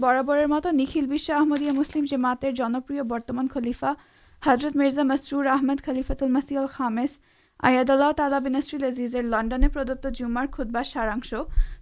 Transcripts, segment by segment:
برابل جماتے برتمان خلیفا حضرت مرزا خلیف لنڈنے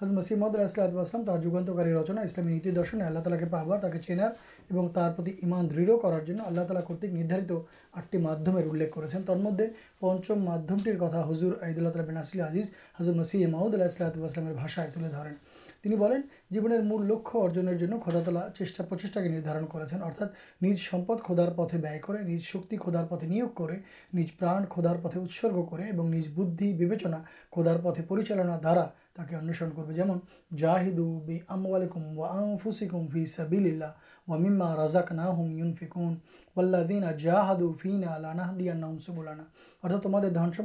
حضمد اللہ جگنکاری رچنا اسلامی نیت درشن اللہ تعالی کے پابار تاکہ چینا اور ترتی ایمان دڑھ کرارل تعالیٰ کرتکارت آٹھٹی مادمر الیکھ کر پچم مادمٹر کتا حضر عید اللہ تبین نسل آزیز حضرت مسیح محدود اللہ اتبامر باشائ تے درنین جیبر مل لکھ ارجن ذہن خدا تالا چیٹا پرچا کے ندارن کرپد خودار پتیں نج شکی خودار پتیں نیو کر نج پرا کھدار پتیں اترگ بدھ بچنا کھدار پتیں پریچالنا درا تاکہ اناہدینا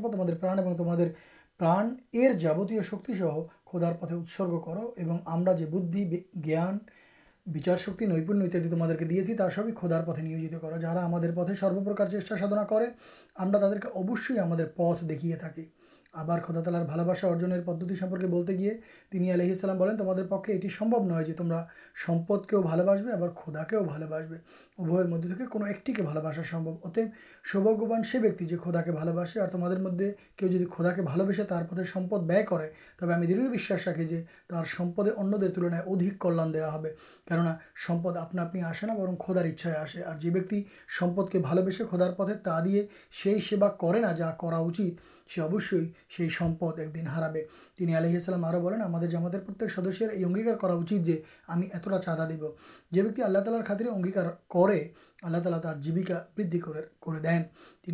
تمہارے پرانے پران جابت شکی سہ کھدار پتیں اترگ کرو ہم بدھان بھی چار شکی نئیپی اتیادی تمہاں کے دے چی سبھی کھدار پتیں نیوجت کرو جا پتے سروپرکار چیٹا سا ہمیں تعداد اوشی ہم پت دیکھیے تک اب خودا تلار ارجن پدتی سمپے بولتے گیے آلیہ تمہار پکے یہ تمہر سپد کے بھلواس بھی اب خدا کے بال بس ابو مدد تک ایکٹی کے بال بسا سمبو اتے سوبیہبان سے کھدا کے بال بسے اور تمہارے کھیو جی کھدا کے بھلوے پدے سمپے تب ہمیں درش را کے جو سمدے الن ادھک کلا کنپ آپ آسے نا برن کھدار انچائے آسے اور جود کے بھلوے کھدار پدے تا دے سے جا کر سی اوش ایک دن ہاراب آلح السلام آواز پرت سدسر یہ اگیار کراچ جو ہمیں اتنا چادہ دب جو آللہ تعالی خاترار کرالا تر جیبا بدھ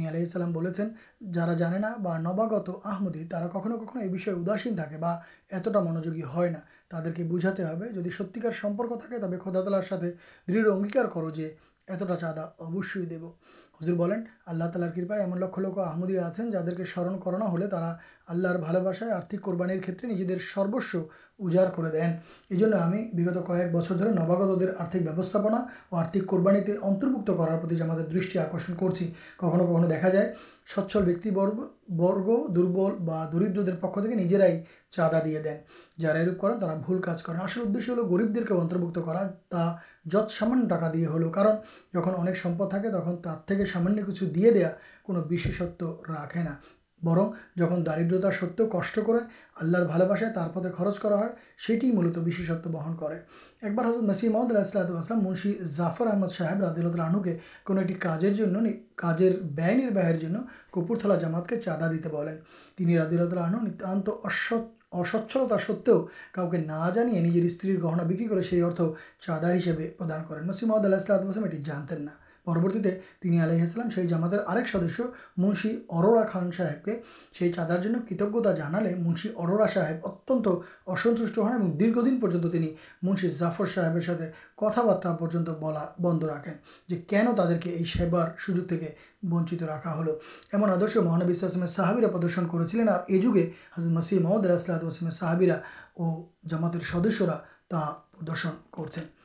آلہ جا جا بواگت آمدی ترا کھو کھو یہ اداسی تک اتنا منوگی ہے تو ترکی بوجھا جی ستر سمپرک تھا خود تلار ساتھ دنگیار کردا اوشی دب হুজুর বলেন আল্লাহ তালার কৃপায় এমন লক্ষ লক্ষ আহমদিয়া আছেন যাদেরকে স্মরণ করানো হলে তারা আল্লাহর ভালোবাসায় আর্থিক কোরবানির ক্ষেত্রে নিজেদের সর্বস্ব উজাড় করে দেন এই জন্য আমি বিগত কয়েক বছর ধরে নবাগতদের আর্থিক ব্যবস্থাপনা ও আর্থিক কোরবানিতে অন্তর্ভুক্ত করার প্রতি আমাদের দৃষ্টি আকর্ষণ করছি কখনো কখনো দেখা যায় সচ্ছল ব্যক্তিবর্গ বর্গ দুর্বল বা দরিদ্রদের পক্ষ থেকে নিজেরাই চাঁদা দিয়ে দেন جرائپ کرج کر ساشی ہل گریب کو اتربوق کر تا جت سامان ٹکا دیے ہلو کار جن اکثر تک طرف سامان کچھ دے دا کوشتت راخے نہر جب داردرتا ست کش کرتے خرچ کرشت بہن کر ایک بار حضرت نصیر محمد اللہ منشی جافر احمد صاحب راد عنو کے کون ایک کار کار بہر کپورتلا جامات کے چادہ دے بولیں تین رادیلاد اللہ عنو نتان اسچلتا سوتے کا جانے نجر استر گہنا بکری کر سی ارد چادا ہسپے پردان کریں مصیم اللہ اسلحہ اٹیتین پرورتی آلیہ سدیہ منشی ارورا خان صاحب کے چادرز کتجتا جانال منشی ارورا صاحب اتن اسنش ہن اور دیر دن پر منشی جافر صاحب کتبارا پر بند رکھیں جو کن تعداد کے سیبار سوجک ونچت راكا ہلو ایمن آدر مہانب صحابن كر اي جگے مسر محمد اللہ اسلات وسم صحباتر سدسیہ تا پردن كرتے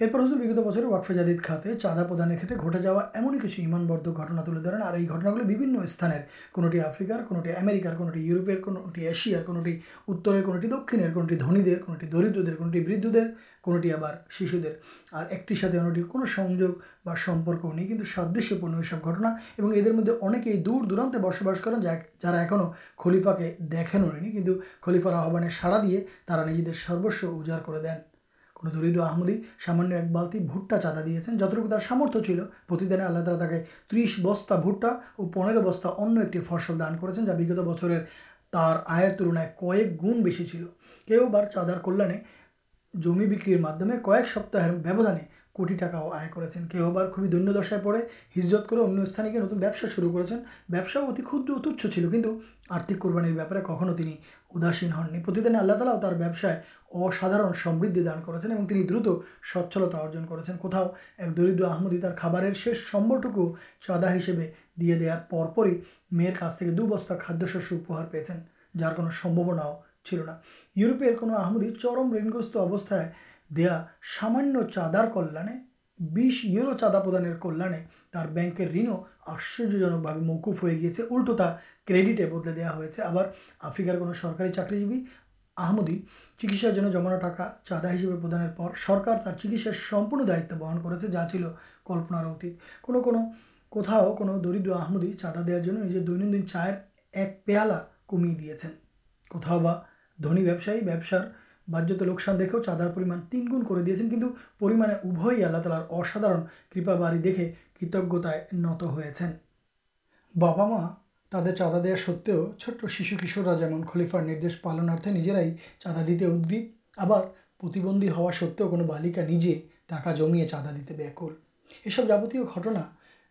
ارپر ہزار بھیگت بچر وقفے جادد خاطے چایدا پردھان کھیت گٹے جایا ایمنچ ایمانب تھی دریں اور یہ گٹناگلوان کونٹی آفریکار کوشیا کوٹی اتروٹی دکنر کو دنوٹی درد برد درونٹی آپ شروع ان کو سنجھ بک نہیں کچھ سادشیپن یہ سب گٹنا اور یہ مدد اہ دور دورانے بس بس کریں جا جاؤ خلیفا کے دینی کچھ خلیفار آحبان سارا دیا تا نجی سروس اجاڑے دین دردر آمدی سامان ایک بالتی بھٹا چاندا دیا جتنے سامرت چلتی آللہ تعالیٰ ترس بستا بھٹا اور پنیر بستا ان کی فصل دان کرگت بچر تر آئر تلنگا کئے گن بس کہ چادر کلے جمی بکرم کئے سپتانے کو کرو بار خوبی دنیہ دشائ پڑے ہجت کروسا شروع کرتی کھدچ چل کچھ آرتک قربان بہت کھوتی اداسی ہن نہیں دن آللہ تالاؤ سمدی دان کرچلتا ارجن کر دردر آمدی خبر شیش سمبرٹوکو چادا ہسے دے دار پر ہی میرے کا دو بستا خادیہ شسیہ پیے جار کو سماؤ چلنا یوروپر کون آمدی چرم یوگست اوستان دا سامان چادر کلیا بی ایو چادا پردان کلیا بینک ٹھنو آشچرجنک موقف ہو گیا اُلٹوتا کڈیٹے بدلے دیا ہوا آفریکار کو سرکاری چاکی آمدی چکی جمانا ٹکا چادا ہوں سرکار تر چکس دائت بہن کرا چل کلپن اتیت کو درد آمدی چاندا دن دن چائر ایک پیا کمن کتنی بارج تو لوکسان دیکھے چادر تین گن کو دے دن ابھی آللہ تالار اسادار کپا باڑی دیکھے کتجت بابا ماں تر چادا دا سو چھٹ شورا جمع خلیفارش پالنارتیں نجیرائی چاندا دیتے ادبی آپ ہا سے کالکا نجے ٹکا جمے چاندا دیتے بے کر سب جابت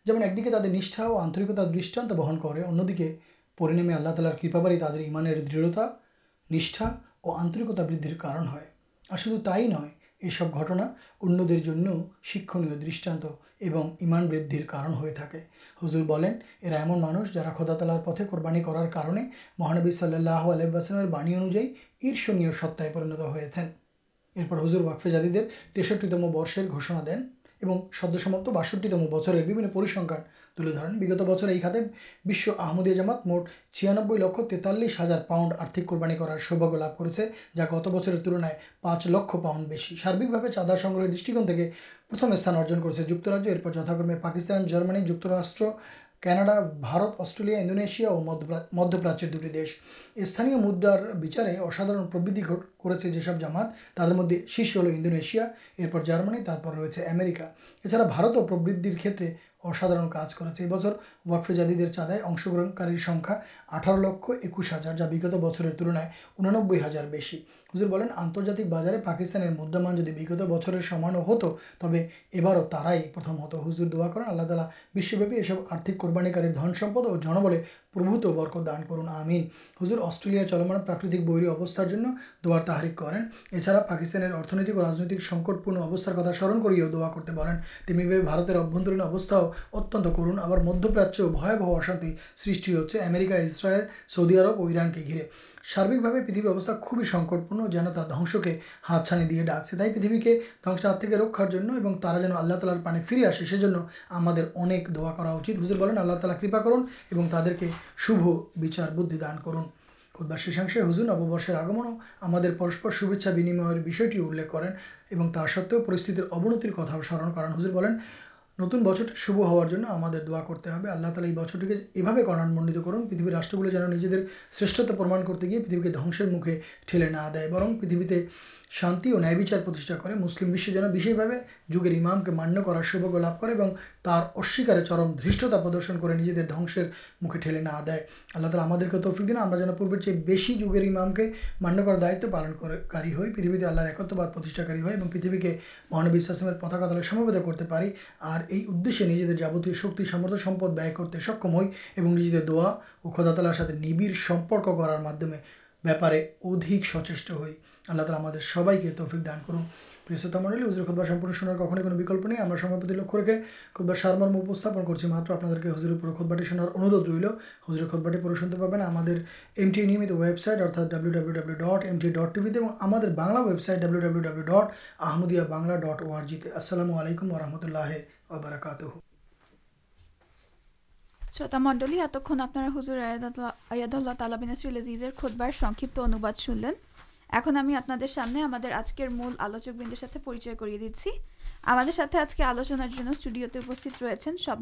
جو آنرکتا دشان بہن کرلار کرپا باڑی ترانیہ دڑھتا نشا آنکتا بدھر کارن ہے اور شو تب گھٹنا ان شکی دن ایمان بدھر کارن ہوجور بین ایمن مانش جا خدا تلار پہ قورانی کرارے مہانبی صلی اللہ علیہ بانی انوجائ یرشن ستائے پرینت ہوزور وقفے جادی تیسٹری تم برشر گوشنا دین اور سب سمپٹم بچر پرسنکھ تلے درنت بچر یہ خاطے بحمدی جامات موٹ چھیا لک تیتالیس ہزار پاؤنڈ آرک کوری کرار سوبا لبا گت بچر تلنائ پانچ لکھنڈ بس سارک چادہ سنگرہ دشک ستان ارجن کر سے جاجیہ جتاکر میں پاکستان جارمن جشر کاناڈا بارت آسٹریلیا اندونیشیا اور مدپراچی دوسانیہ مدرار بھی چارے اساؤ پروتی ہے جسب جامات تر مدد شیش ہلو اندونیشیا ارپر جارمانی رہے امیرکا اچھا بارت پروتھر کھیت اسا کارج کرکفی جاتی چادی امس گرنکارٹر لکھ ایک ہزار جا بھیگت بچر تلنائر بنین آنرجات بازارے پاکستان مدرمان جیگ بچر سمانو ہت تب تک ہُزر دعا کرالاپی یہ سب آرتھک قربانی اور جنبل پربت برق دان کرن ہمین حضر آسٹریلیا چلمان پر بہرو اوستارک کراکستان ارتھنگ اور راجنک سنکٹ پنستار کتا سر کرا کرتے بنینت ابھی اوستاؤ اتن کرن آپ مدپراچی بھیا سرٹی ہوا اسرائے سعدی عرب اور ایران کے گھرے سارکے پریتھ ابستا خوبپور جانا دنس کے ہاتھ چاندی ڈاک سے تھی پریتھ کے دن ہاتھ کے رکھارا جن آل تالار پانے فری آسے ہمیں اک دا ہزر بنانے آللہ تلا کر کے شب بچار بدھ دان کرن بدھ بار شیشاشے ہُزر نوبرش آگمنگ پرسپر شویچا بنیمٹی الیکھ کروستھ اونتر کتان کرانزر بنین نتن بچر شو ہار ہما کرتے ہیں آللہ تعالیٰ یہ بچرٹی کے یہاں کرنان منڈیت کر پریتھ راشٹر جانا نجی شرشتتا پرما کرتے گیا پریتھ کے دنسر مکھے ٹھیک نہ دے برن پتھ شانتی اور نیا کر مسلم جن جگام کے مانیہ کرار سوبک لبھ کرسارے چرم دشتا پردرشن کر نجی دنسر مکھے ٹھیک نہ دے آللا تعالیٰ ہمیں ہمیں جانے پور چی بس جگہ کے مان کر دائت پالن کر پریتھے اللہ ایکت بادی پتہ مہانشام پتاکا تے ستے پی اور یہ ادے نجیے جابتیہ شکری سامرت سمپ کرتے سکم ہوئی اور نجی دا کدا تلار ساتھ نڑڑ سمپرک کرارمے بہتارے ادھک سچے ہو اللہ تعالیٰ سب کرنڈل اکثر سامنے آج کے مل آلوچے آج کے آلوڈیو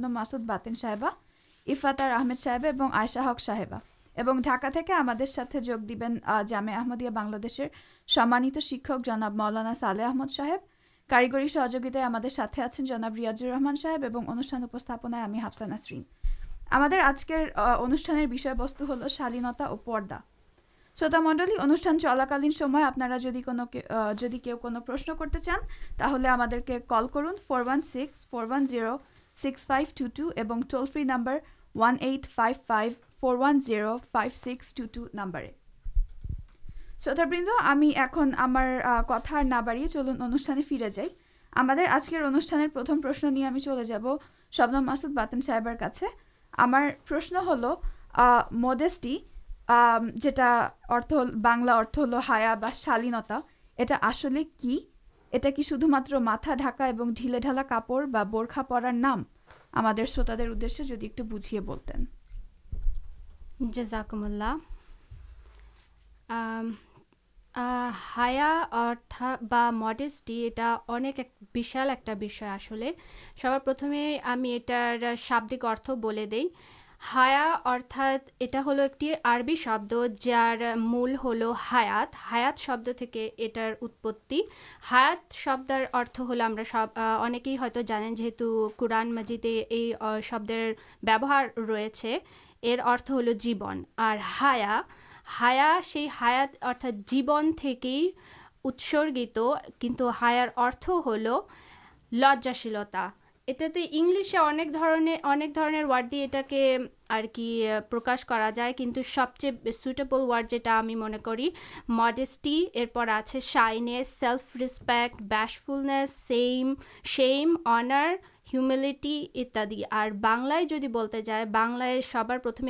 ماسد صاحب صاحب آئسا ہق صاحب جامع احمدیہ بنر سمانت شکشک مولانا سالحمد صاحب کاریگری سہجائیں آجاب ریاضر رحمان صاحب اور انوشانسرین آج کے انوشان شالینتا اور پدا شوت منڈل انوشان چلاکالینارا جدید پرشن کرتے چان تعلی کل کر four six four one zero six five two two toll free number one five five four five six two two number شوت بند ہمیں اُن ہمارا کتار نہ چل اندر آجکر انوشانشن نہیں چلے جا سبنم مسود باتم صاحب ہمارے پرشن ہل مدی بورکھا پڑار شروط مل ہایاسٹی سب پرتمنٹ شادی ارتھ بول ہا ارت یہ ہل ایک عربی شبد جار مول ہل ہاتھ ہائ شبدی کے ہاتھ شبدر ارتھ ہل انے تو جانے جیت قورن مجھے یہ شبد ووہار ریچے یہ ارتھ ہل جیون اور ہایا ہایا ہا ارت جیون اتسرگ کچھ ہائار ارتھ ہل لجاشیلتا یہلشے انکر وارڈ دیتا پرکاش کرا جائے کچھ سب چیز سوٹےبل وارڈ جو من کری مڈیسٹی ارپر آج شائنیس سلف ریسپیکٹ ویشفلنےس سیم سیم آنار ہیو ملٹی اتر جیتے جائے بار پرت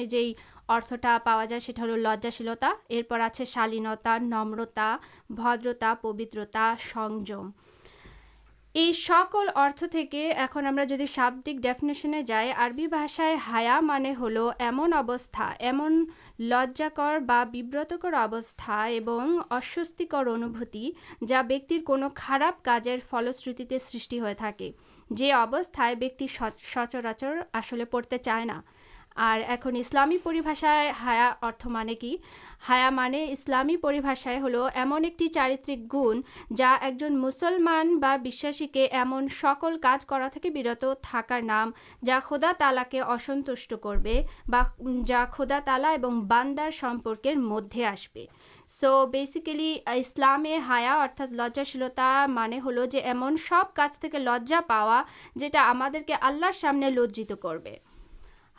ارتھٹا پا جائے ہلو لجاشیلتا شالینتا نمرتا بدرتا پبترتا سنجم یہ سکل ارتھ کے شدک ڈیفنیشنے جائیں آر بھاشائے ہائا مانے ہل ایم اوستا ایمن لجا کرتکر ابستاسکر انوتی جا بیکر کو خراب کار فلشر سرشی ہوتی سچرچر آسلے پڑتے چاہیے اور اکن اسلامی پریباش میں ہایا ارت مانے کی ہایا مانے اسلامی پریباشے ہل ایمن ایک چارترک گن جا ایک مسلمان بے ایم سکل کارج کرت تھکار نام جا کھدا تالا کے اصنٹ کر جا کھدا تالا اور باندار سمپرکر مدد آسے سو بیسکلی اسلامے ہایا ارتھا لجاشیلتا مانے ہل جو ایمن سب کا لجا پاوا جا ہم کے آللہ سامنے لج کر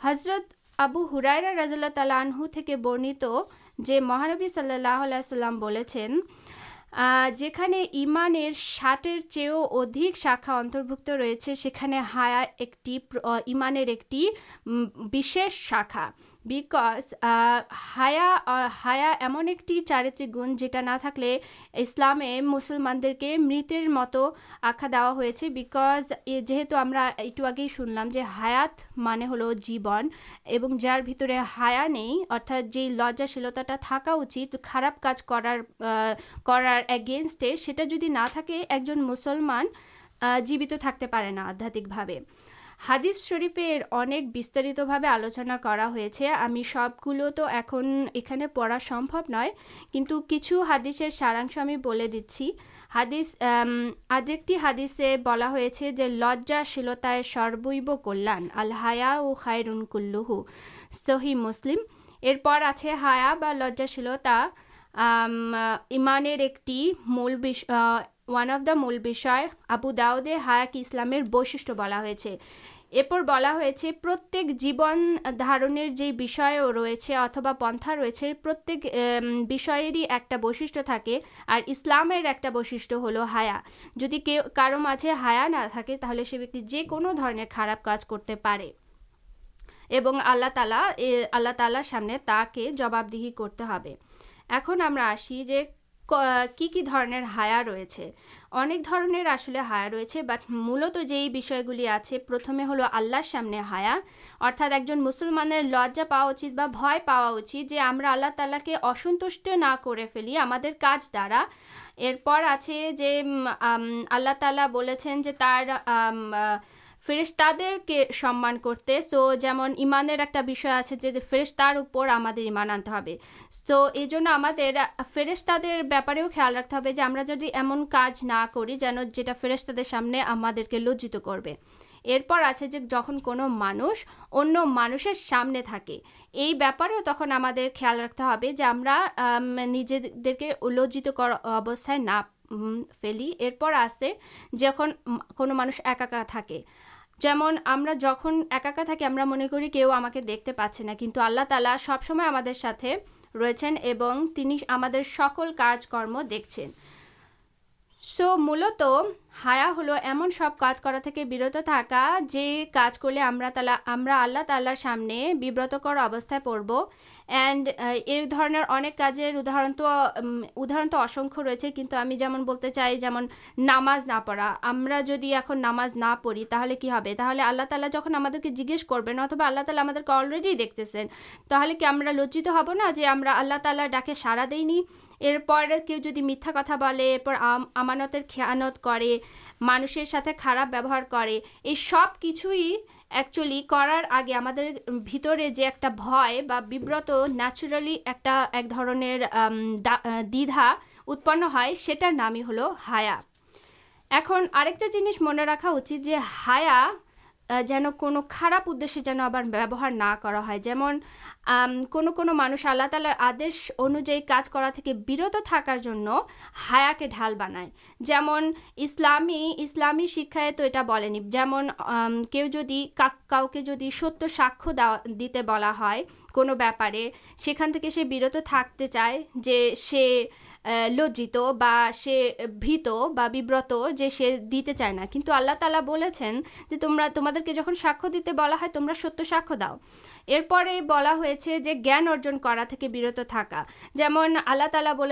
حضرت ابو ہرائرا رض اللہ تعالیانہ برنت جو مہاربی صلی اللہ علیہ المانٹر چیو ادھک شاخا اتربک ریچھے سیا ایک ایمان ایکش شاخا ہا ہا ایمن ایک چارترکن جولامے مسلمان دیکھ میر مت آخا دیا ہو جگہ سنل جو ہائات مان ہل جیون جار بھی ہایا نہیں ارتھا جی لجاشیلتا تھکاچی خارب کار کرارگینسٹے جدی نہ تھی ایک جن مسلمان جیوت تھے نا آدھاتے حادث شرفے آلوچنا ہو سب گلو تو ایم ایسے پڑا سمبو نچھو ہادس سارا ہمیں دادس آدمی حادثے بلاج لجاشیلت سربیب کلیا الحا کلو سہی مسلم ارپر آج ہایاشیلتا ایمان ایک مل وانف دا مول آبو داؤدے ہائاک بلاپ بلا پرت جیبن دار جو رتبا پنکھا رتک بشے اور اسلام ایک بش ہائا جدی کرچے ہایا نہ جنوب خارا کچھ کرتے پڑے آلہ تعالا اللہ تعالی سامنے تاکہ جباب کرتے اکیجے کی در ہایا رس ہا رے بٹ ملت یہ آپ آلر سامنے ہایا ارتھا ایک جن مسلمان لجا پاؤ پاچھ آللہ تعالہ کے اصنوش نہ کر فلی ہمارا ارپر آلہ بول فریش تعے کے سمان کرتے سو جمع ایمان ایک فرست سو یہ فرس ترپارے خیال رکھتے جی ایم کارج نہ کر سامنے لجے جن کو مانش ان سامنے تھی یہ بارے تک ہم خیال رکھتے ہوجت نہ پی ارپر آتے جن کو ایک تھا جمن جہاں ایک تھا من کر دکھتے پاس نہ کنٹھو اللہ تعالی سبسمے ہم سکل کارجرم دیکھیں سو ملت ہا ہلو ایمن سب کا برت تاکہ جی کار کرال سامنے برتکر اوستہ پڑو اینڈ یہ درنر اکرد تو ادار تو اصن ریچے کی چاہیے نماز نہ پڑا ہمیں اکثر نماز نہ پڑی تھی تو آللہ تعالہ جہاں ہم جس کرتوا آللا تعالیٰ ہمرڈی دیکھتےسین تھی ہم لجنا جولہ تعالی ڈاکے سارا دیں ارپر كیوں میتھا كتا مانشر ساتھ خارا یابہ كے یہ سب كچھ كرارگے ہم نچرالی ایک درنر دیدا اتپن ہے نام ہی ہل ہایا جنس من راكھاچے ہا جشے جینار نہ کون کانوش آللہ تعالی آدی انوجائے کچھ برت تکار ڈھال بنائے جمن اسلامی اسلامی شکایت جو کاؤکے جدید ستیہ ساک دیتے بلا کپارے سانٹ برت تک چائے جیسے لجت دیتے چاہنا کچھ اللہ تعالی بول تم تم ساکے بلا تمہیں ستیہ ساک ارپر بلا ہوا برت تک جمع اللہ تعالی بول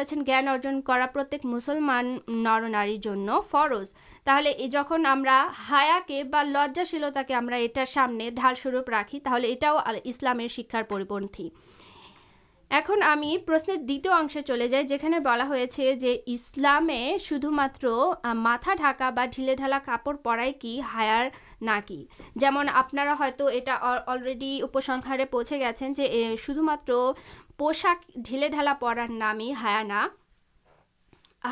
جان کر پرت مسلمان نر نار فرض تھی جن ہمیں ب لجاشیلتا یہ سامنے ڈال سوروپ راقی تھی یہ اسلامیہ شکار پی اُن ہمیں پرشن دونیہ انش چلے جائنے بلاجلام شدھ ماتر متھا ڈاکا بھلی ڈھالا کپڑ پڑے کی ہائار کی جن آپ یہڈیارے پوچھے گی شو مات پاک ڈھلے ڈالا پڑار نام ہائا نہ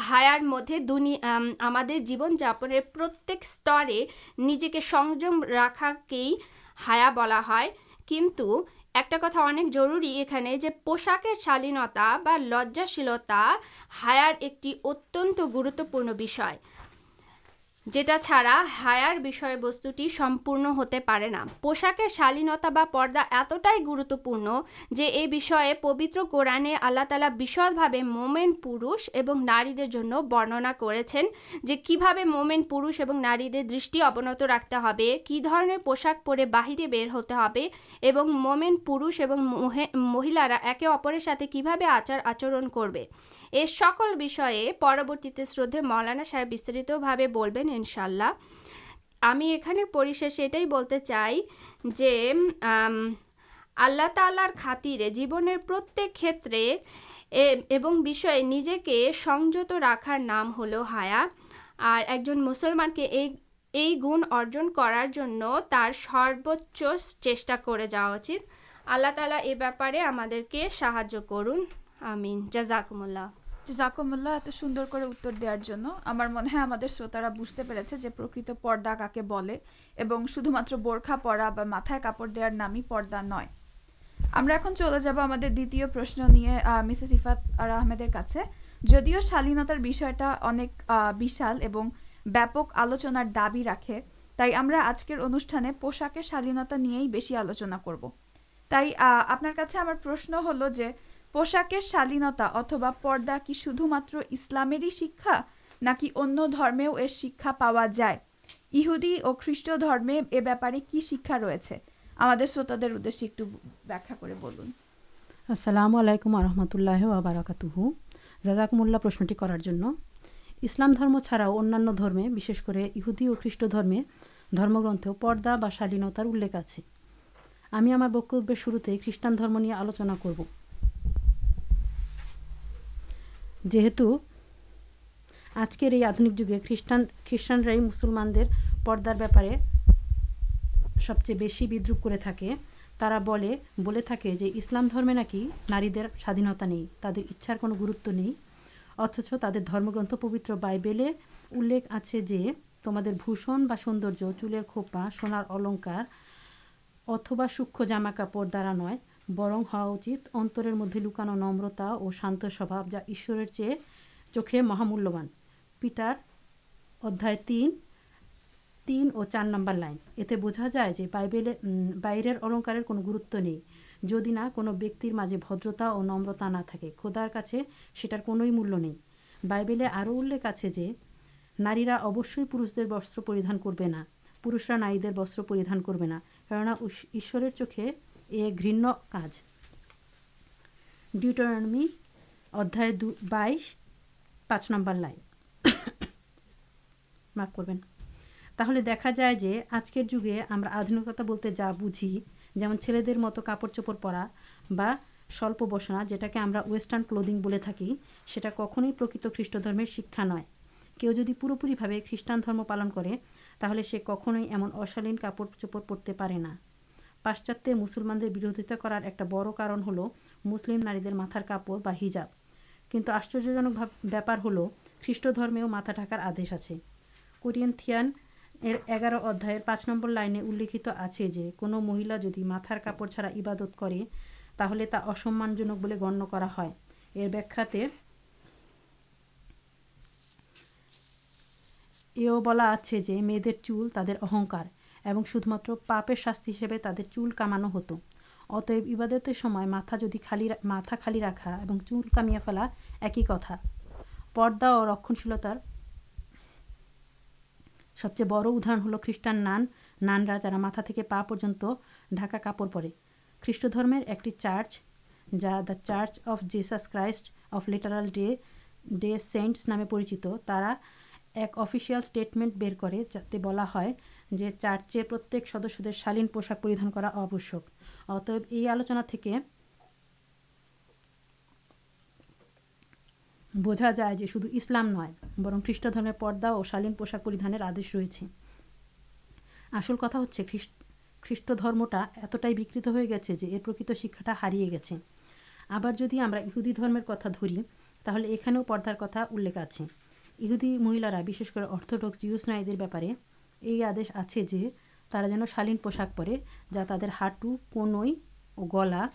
ہائار مدد دنیا ہمارے جیون جاپنے پرجے کے سنجم رکھا کے ہائا بلا کچھ ایک کتھا انکری یہ پوشاکر شالینتا ب لجاشیلتا ہائر ایک اتن گروتوپر جڑا ہائار بستوٹی ہوتے پے نہ شالینتا پاٹائی گروتوپرن جو یہ پوتر قورانے آللہ تالا بھی مومین پوش اور ناریز بننا کرومین پوش اور نارشن ابنت رکھتے ہوشک پڑے باہر بر ہوتے اور مومین پوش اور مہیلا کے ساتھ کی بھابے آچار آچرن کر یہ سکل پرورتی شرودے مولانا صاحب بستی بولیں انشاء اللہ ہمیں یہ شیش یہ چاہ جی اللہ تعالی خاترے جیوک کھیتر نجے کے سنجت راخار نام ہل ہر ایک مسلمان کے یہ گن ارجن کرار سروچ چیٹا جا تعالی یہ باپارے ہماج کرزاک مل دکھا آج کے انوشان پوشاک شالینتا آلوچنا کرو تھینک ہلکے پوشاک شالینتا شدھ مترما کی وبرکاتی اور خرید گار شروع خریٹان درمچنا کرو جیت آج کے یہ آدھے جگہ خیسٹان خیسٹان پدار بارے سب چیز بہت بدروپ کرم نا کچھ ناردھتا نہیں تبارکار گروت نہیں اچھ تر درم گرنتھ پوتر بائیبل الیکھ آج تمہارے بھشن سوندر چولر کپا سونار اتبا سوک جاما کپڑ دارا نئے برم ہوا اتر مدد لوکانو نمرتا اور شانت سب جاشر چی چوکھے مہامول پیٹر ادائے تین تین اور چار نمبر لائن اتنے بوجھا جائے بائیل باہر الانکار گروتو نہیں جدینا کوجی بدرتا اور نمرتا نہ تھی خودارٹر کو مول نہیں بائیبل اور نارا اوش پہ وستان کر پا نیوز وستھان کرونا کس یشے یہ گن کاجرمی ادائے بائیش پانچ نمبر لائن تھی دیکھا جائے آجکر جگہ آدھکتا بولتے جا بوجھ جمع ٹھل مت کپڑ چپڑ پڑا بلپ بسنا جوسٹارن کلو سا کھوئی پرکت خریش شکا نئے کہو جدید پورے پوری خریٹان درم پالن تک ایمنشال کپڑ چوپڑ پڑتے پے نہ پاشچاتے بردا کرم نظر آشچر کپڑا عبادت کر چول تر اہنکار اور شدمات پپ شاست ہسے تاکہ چول کمانو ہت اتبر خالی رکھا اور چولیا فلا ایک پدا اور رکنشیلتار سب چیز بڑا ہل خریٹانا جا منتظر ڈھاکا کپڑ پڑے خریٹ چارچ جا the church of Jesus Christ of latter day saints نام ایک افیشیال اسٹیٹمینٹ بر کر جی بلا چارچ سدس دالین پوشاک آلوچنا بوجھا جائے شسلام نئے برن خریٹ پاؤ شالین پوشاکر آدمی ریچھے آسلے خیسٹرمٹائی بک ہو گیا جو یہ پرکت شکایت ہارے گیے آپ جدید کتنا دوری تھی یہ پدار کتنا الے آپ مہیلا ارتھڈکس جیو نی بےپارے یہ آدی آجے جن شالین پوشاک پڑے جا تر ہاٹو کنئی اور گلا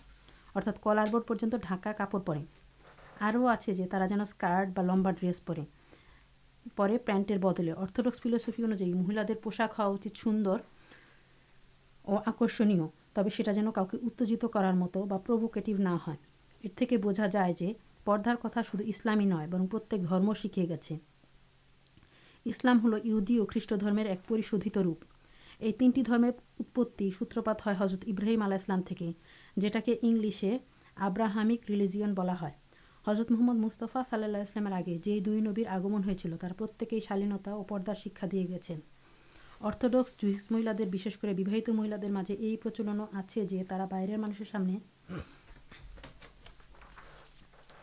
ارتھا کلار بورڈ پن ڈھکا کپڑ پڑے اور جٹا ڈرس پڑے پڑے پینٹر بدل ارتھڈکس فلسفی انوائ مہیل پوشاک ہوا سوندر اور آکرشن تب سا جن کا اتوجیت کرار متوکیٹیو نہ پدار کتا شولامی نو پرت شکے گیس اسلام ہلدی اور خریدوت روپ یہ تینٹی درمی اتپتی سوترپات حضرت ابراہیم آلہ جو آبراہمک ریلجین بہت حضرت محمد مستفا صلیمیر آگے یہ دو نبیر آگمنٹ پر ہی شلینتا اور پدار شکایت دے گی ارتھڈکس جیس مہیل بہل در مجھے یہ پرچل آئے ترا باہر مانسر سامنے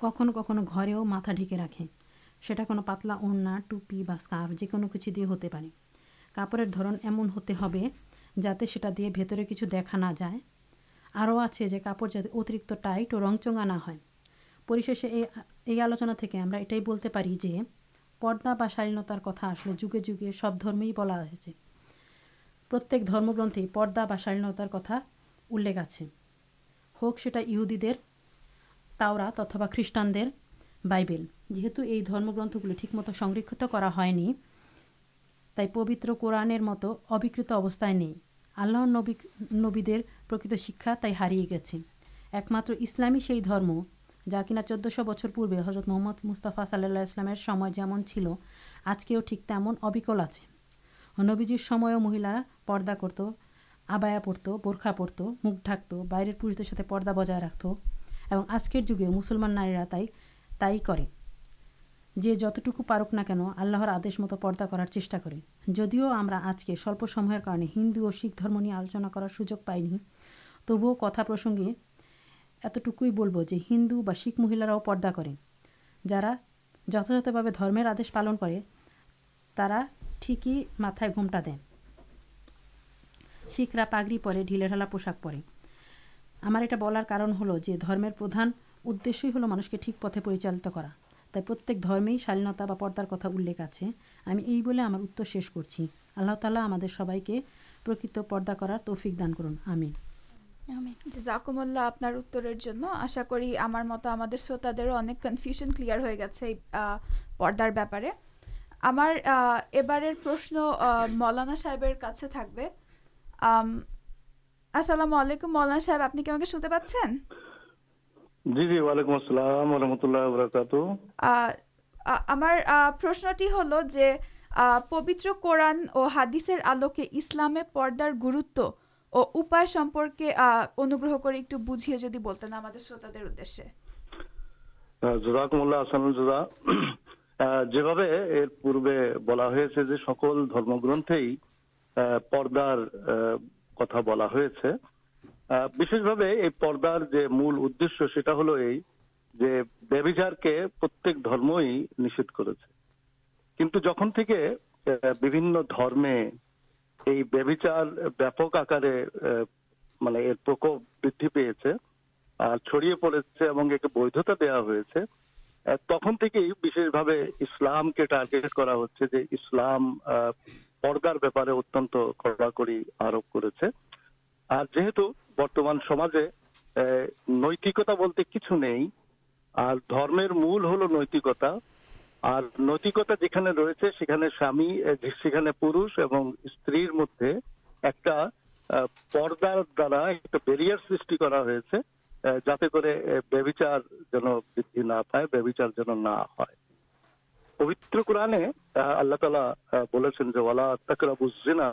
کھو کھو گھر ڈے رکھے سو پاتلا اڑنا ٹوپی بک کچھ دے ہوتے کپڑے ایمن ہوتے جاتے دے بے کچھ دکھا جائے آج کپڑے اترکت ٹائٹ اور رنچا نہ یہ آلوچنا یہ پدا بالتار جگہ جگے سب درمی بلا پرم گرتے پدا بالتار کتا الے آج ہوتا یہدی دیر تاؤرات اتوا خریٹان بائیبل جیت یہ درم گرتھ گل ٹھیک مت سرکت کر پبتر قورنہ مت ابکت ابستان نہیں آللہ نبی نبی پرکت شکای تھی ہار گے ایک مسلامی سے درم جا کی چودہ شو بچر پورے حضرت محمد مستفا صلی اللہ جیمن آج کے ٹھیک تم ابکل آج نبیجر سو مہیلا پدا کرت آبا پڑت بورکھا پڑت مک ڈاکت بائیر پوری پدا بجائے رکھت اور آجکر جگہ مسلمان نارا تک تھی جتٹو پارک نہ کن آللہ آدمی مت پا کر چولہا آج کے سوپسم ہندو اور شیخرم آلوچنا کر سوجو پائنی تبو کتھ پرسنگ اتب جو ہندو شخ مہیلا پہا کر جا جاتھ بھا دم آدی پالن کر ٹھیک ہی متائیں گھومتا دین شا پاگڑی پڑے ڈھلے ڈالا پوشاک پڑے ہمارے یہاں بولار مانوس کے ٹھیک پتہ پرالکوشن کلیا پہ پر مولانا صاحب مولانا صاحب آپ کے سنتے پاس پولا سکول گنٹ پہ پار مولار پڑے پڑے گا بھدتا دا تخلام کے ٹارگیٹ کر پڑار بتاکی آپ کر جیت برتمانتا مل ہل نیتکتا پورے پورا ایکریا سہ جہیچار جن بھا پائےچار جا پوتر قورنے اللہ تعالی بول جو بجینا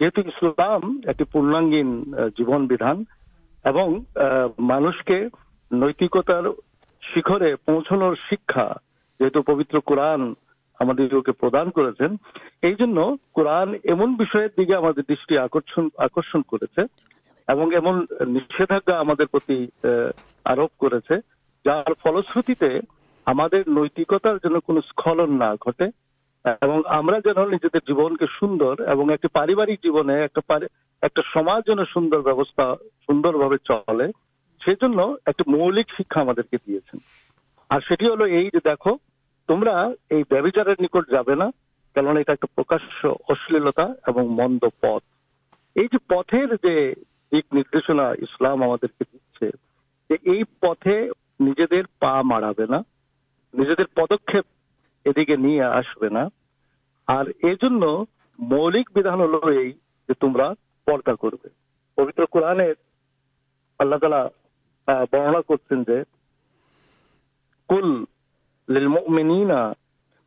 যেহেতু ইসলাম একটি পূর্ণাঙ্গীন আহ, জীবন বিধান এবং আহ, মানুষকে নৈতিকতার শিখরে পৌঁছানোর শিক্ষা যেহেতু পবিত্র কোরআন আমাদেরকে প্রদান করেছেন এই জন্য কোরআন এমন বিষয়ের দিকে আমাদের দৃষ্টি আকর্ষণ আকর্ষণ করেছে এবং এমন নিষেধাজ্ঞা আমাদের প্রতি আহ, আরোপ করেছে যার ফলশ্রুতিতে আমাদের নৈতিকতার জন্য কোনো স্খলন না ঘটে এবং আমরা যেন নিজেদের জীবনকে সুন্দর এবং একটি পারিবারিক জীবনে একটা পারি- একটা সমাজ যেন সুন্দর ব্যবস্থা সুন্দরভাবে চলে সেজন্য একটা মৌলিক শিক্ষা আমাদেরকে দিয়েছেন আর সেটি হলো এই যে দেখো তোমরা এই ব্যবিচারের নিকট যাবে না কেননা এটা একটা প্রকাশ্য অশ্লীলতা এবং মন্দ পথ এই যে পথের যে দিক নির্দেশনা ইসলাম আমাদেরকে দিচ্ছে যে এই পথে নিজেদের পা মারাবে না নিজেদের পদক্ষেপ এদিকে নিয়ে আসবে না আর এজন্য মৌলিক বিধান হলো এই যে তোমরা পর্দা করবে পবিত্র কোরআনের আল্লাহ তালা আহ, বর্ণনা করছেন যে কুল লিল মুমিনিনা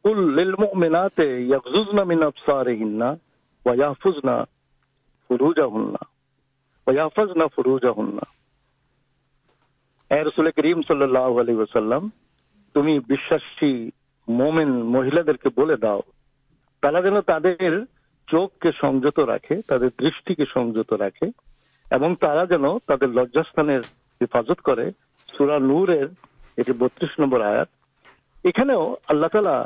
কুল লিল মুমিনাতে ইয়াগজুজনা মিন আবসারিহিন্না ওয়া ইয়াহফুজনা ফুরুজাহুন্না ওয়া ইয়াহফাজনা ফুরুজাহুন্না এ রাসূল করিম সাল্লাল্লাহু আলাইহি ওয়াসাল্লাম তুমি বিশ্বাসী مومن مہیلا بولے داؤ ترا جن تر چوک کے سنجت رکھے تر دشٹی کے سنجت رکھے اور ترا جن تر لجاستان حفاظت کرے سورا نور یہ بتیس نمبر آیات اللہ تعالی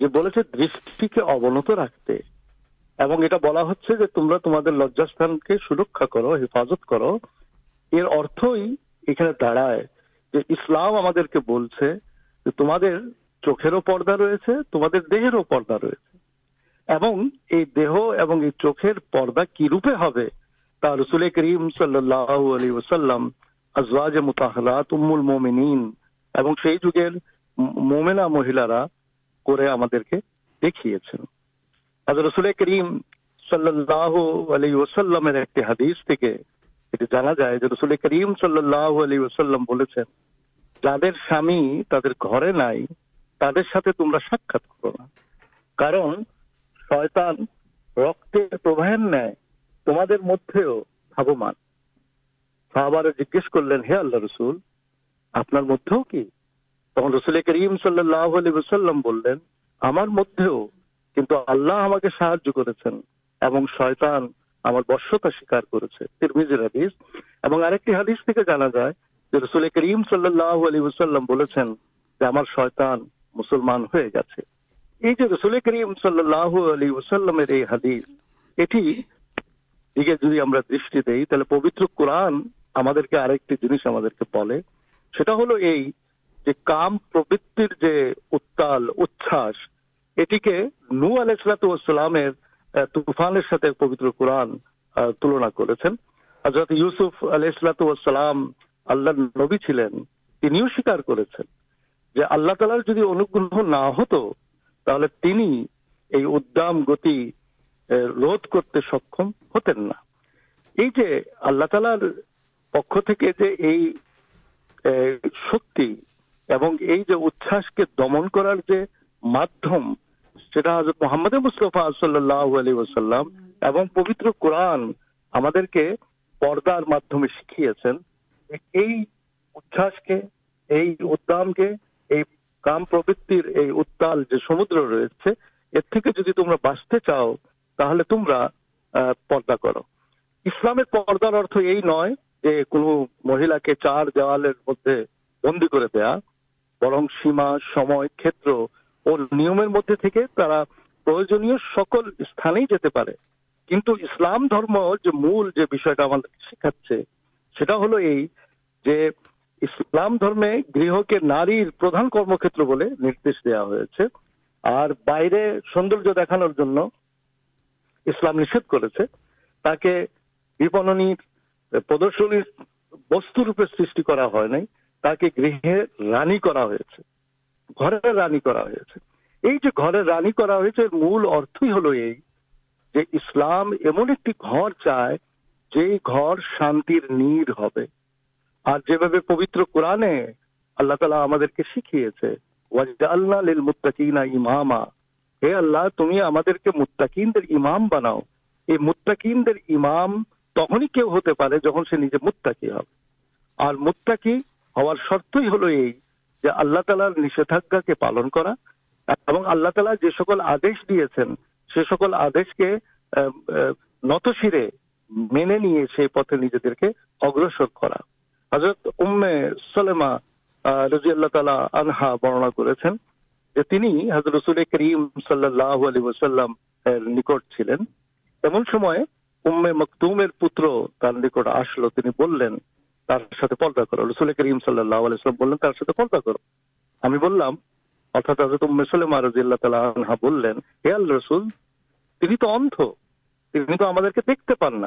جو بولے دشٹی کے رکھتے এবং এটা বলা হচ্ছে যে তোমরা তোমাদের লজ্জাস্থানকে সুরক্ষা করো، হেফাজত করো। এর অর্থই এখানে দাঁড়ায় যে ইসলাম আমাদেরকে বলছে তোমাদের চোখেরও পর্দা রয়েছে তোমাদের দেহেরও পর্দা রয়েছে এবং এই দেহ এবং এই চোখের পর্দা কি রূপে হবে তা রসুল করিম সাল্লাহ আলী ওসাল্লাম আজওয়াজ মুতাহলাত উম্মুল মোমিনিন এবং সেই যুগের ম- মোমেনা মহিলারা করে আমাদেরকে দেখিয়েছেন আজ রসুল করিম সাল্লাহ আলী ওসাল্লামের একটি হাদিস থেকে এটি জানা যায় যে রসুল করিম সাল্লাহ আলী ওসাল্লাম বলেছেন যাদের স্বামী তাদের ঘরে নাই تمر ساکنا شکری ملے اپن مدد اللہ سہاج کرشتا سیار کردیز حدیث مسلمان اچھا یہ نو اللہۃسلام طوفان پبتر قرآن تلنا کربی چلین کر محمد مسلفا صلی اللہ علیہ وسلام اور پبتر قرآن ہمارے مادمے شکیے اچھا چار بندی برم سیما کتر اور نیم تھے پر سکل سان جام مولا سا ہل یہ گہ نی پردھان کرم کھیت دیا اور بائی سوندر پردو روپے سنائی گرہ رانی رانی گھر رانی مول ارت ہل یہ اسلام ایمن ایک چاہیے شانت نیڑ پورن تالا سلاماکی پالن تالا جی سکول آدمی سے مین پتھرا حضرت رجیو اللہ تعالی برنا کرسل کریم سلسلام نکٹ چلینسلام پلتا کر ہمیں اردا حضرت رضی اللہ تعالی آنہا بولیں دیکھتے پانا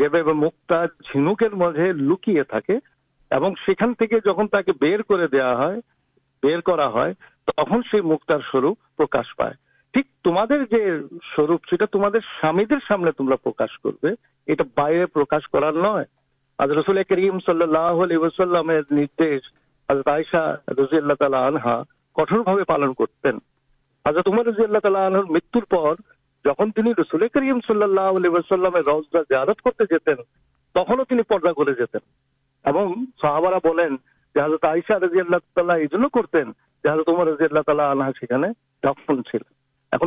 مجھے لوکیے مکٹار سامنے تمہیں پر یہ باہر پرکاش کر نظر کریم صلی اللہ علیہ تشہ رضال کٹورالت حجا تم رضی اللہ تعالی مت ڈک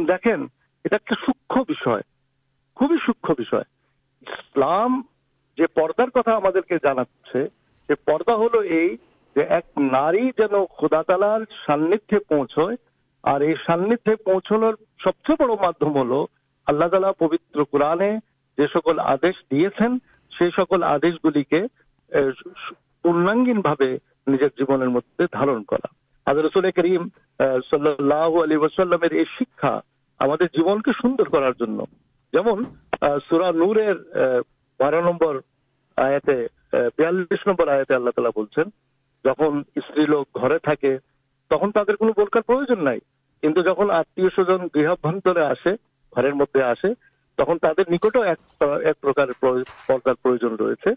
دیکھیں یہ سوک سوکلام پہ جانا پا نار خودا تالار ساندھے پوچھو اور یہ ساندھے پوچھانا بڑا اللہ علیہ شکایت سوند کرار بار نمبر آتے نمبر آلہ تعالی بول جہاں سر لوگ তখন তাদের কোনো বোরকার প্রয়োজন নাই কিন্তু যখন আত্মীয় স্বজন গৃহাভ্যন্তরে আসে ঘরের মধ্যে আসে তখন তাদের নিকটও এক এক প্রকারের প্রয়- পর্দার প্রয়োজন রয়েছে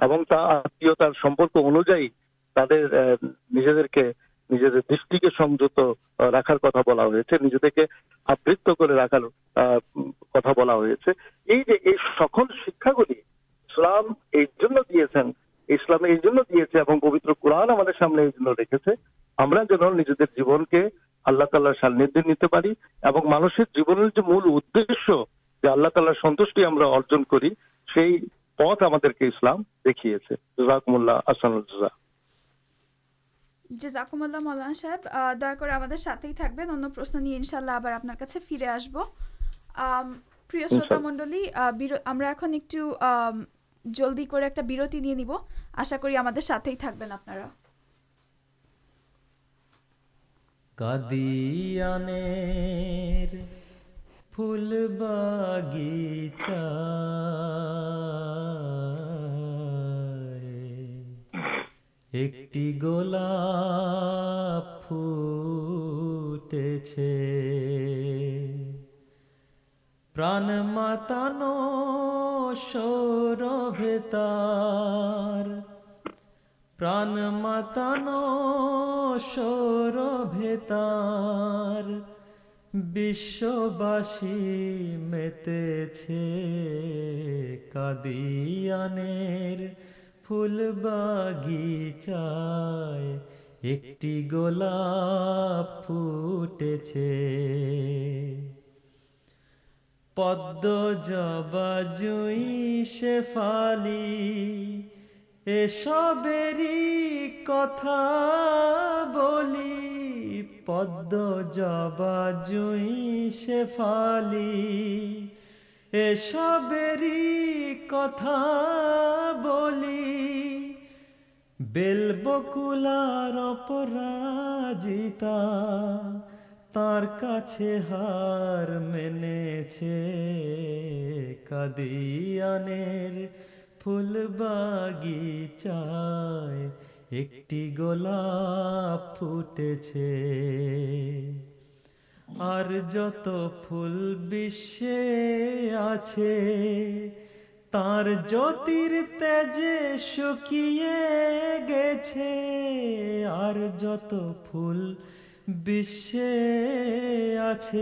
এবং তা আত্মীয়তার সম্পর্ক অনুযায়ী তাদের আহ, নিজেদেরকে নিজেদের দৃষ্টিকে সংযত আহ, রাখার কথা বলা হয়েছে নিজেদেরকে আবৃত্ত করে রাখার আহ, উম, কথা বলা হয়েছে এই যে এই সকল শিক্ষাগুলি আমরা যেন নিজেদের জীবনকে আল্লাহ তাল্লাহর সান্নিধ্যে নিতে পারি এবং মানুষের জীবনের যে মূল উদ্দেশ্য যে আল্লাহ তাল্লাহর সন্তুষ্টি আমরা অর্জন করি সেই পথ আমাদেরকে ইসলাম দেখিয়েছে জাকুমুল্লাহ আসানুজ্জা জাকুমুল্লাহ মৌলানা সাহেব দয়া করে আমাদের সাথেই থাকবেন অন্য প্রশ্ন নিয়ে ইনশাল্লাহ আবার আপনার কাছে ফিরে আসব প্রিয় শ্রোতা মণ্ডলী আমরা এখন একটু জলদি করে একটা বিরতি নিয়ে নিব আশা করি আমাদের সাথেই থাকবেন আপনারা قدیان فل بغیچ ایکٹی گولا فوت چھ پراناتا نو سورت متارش متھانے بغیچا ایکٹی گولا فٹ چد جی فالی سبر کتا جی سب کتا بل بکولار پتا ہار مینس کا دیر فل بغیچائے ایک گلا فٹ اور جتے آجر جتر تیج سکیے گیچے اور جتے آج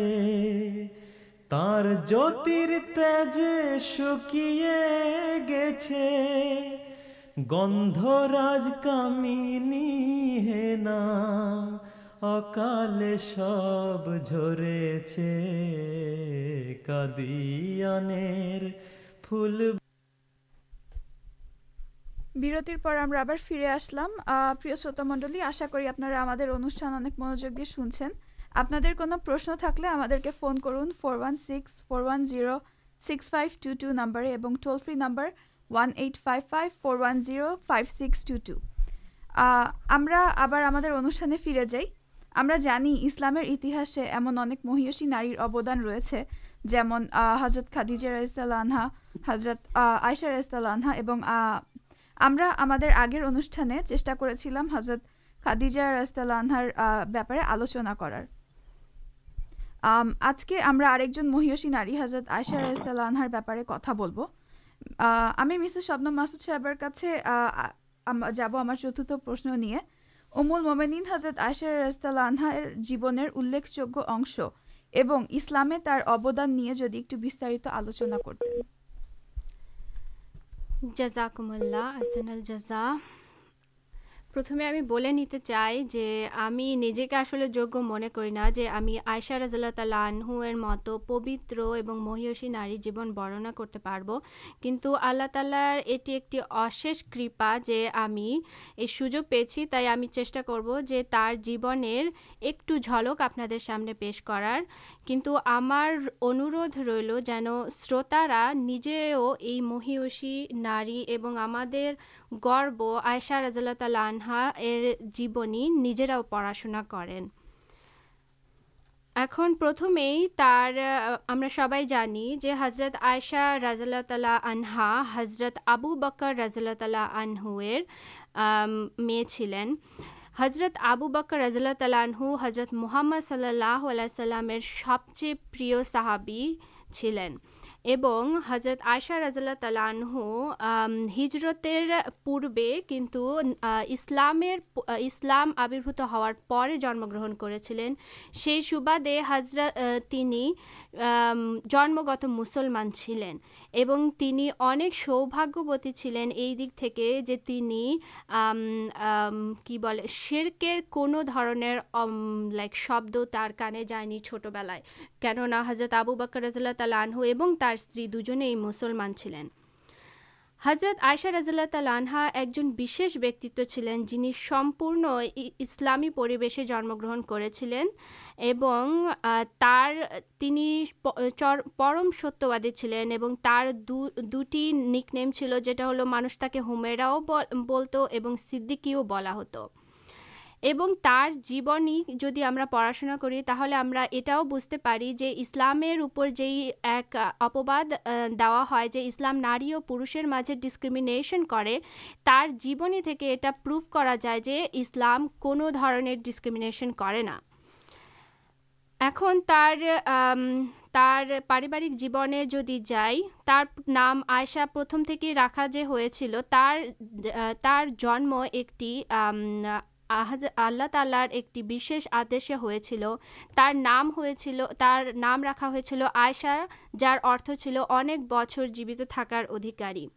برتر پورا آپ فری آسلام آسا کر سنچری آپ پرشن تھا فون کرن four one six four one six five two two number اور toll free number one five five four one five six two two ہمارے انوشان فری جائیلامتی مہیشی نار ابدان ریچے جمع حضرت خادجہ رستالانہ حضرت آئشا رستلانا ہمارے آگے انوشان چیشا کرضرت خادیجہ رستل آنہار بپارے آلوچنا کرار چت موم حت اشار اب اسلامے آلوچنا کرتے ہیں پرت چلی من کریا جو ہمیں آئشا رض اللہ تعالی آنہر مت پبت اور مہیشی نار جیون برننا کرتے کنٹ آللا تعالی اٹی ایک اشیش کرپا جو ہمیں سوجو پیچھے تھی چیٹا کرو جو ایکلک آپ سامنے پیش کرار اندھ ریل جان شروتارا نجے مہیوشی ناری اور ہمارے گرو آئشہ رض اللہ تعالی آنہا جیونی نجراؤ پڑاشنا کریں اکتمی تر سب جو حضرت آئشہ رض اللہ تعالی آنہا حضرت آبو بکر رض اللہ تعالی آنہر ملین حضرت آبو بکر رض اللہ تعالیانہ حضرت محمد صلی اللہ علیہ السلام سب چیز پر حضرت عائشہ رض اللہ تعالانہ ہجرت پوت اسلام آبربوت ہار پہ جنم گرن کرنی جنمگ مسلمان چلین سوباگی چلین یہ دکنی شرکیر کو لائک شبدے جن چھوٹ بلائ كہ حضرت آبو بکر رضل تعالی آنہ اور تر استری دو جنسلان كلین حضرت عائشہ رضول تعالی آنہا ایک جنش بک چلین جنہیں اسلامی پریشے جنم گرن کرنی پرم ستیہبادی چلین دو نکنیم چلتا ہل مانوش کے ہومیرا بولت اور سدکیو بلا ہت جیونی جدی ہم پڑھاشا کر تمہیں ہمیں یہ بجتے پڑی جو اسلام ایک اپباد دیا ہے اسلام ناری اور پشر ڈسکرم کرو کر جائے اسلام کو ڈسکرم کر جیونے جدی جائیں نام آئسا پرتمک رکھا جو ہو جم ایک اللہ تالارٹی آدمی ہو چل تر نام ہوا ہوشا جار ارتھ چل انچر جیوت تھکار ادھیکاری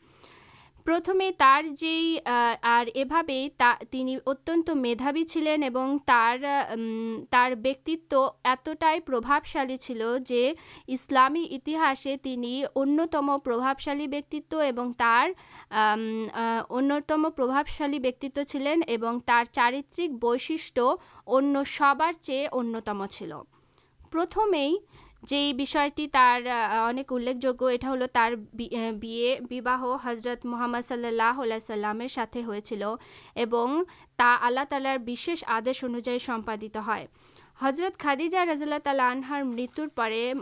پرت ات می چلینتو اتائی پربھاشالی چل جسلامی انتم پرھاشالیت انتم پرھاشالیت چلین چارترک بش سار چیتم چل پرتم جی الے یہ باہ حضرت محمد صلی اللہ علیہ ہوتی اللہ تعالیش آد انیم حضرت خاد اللہ تعالیار مرتر پہ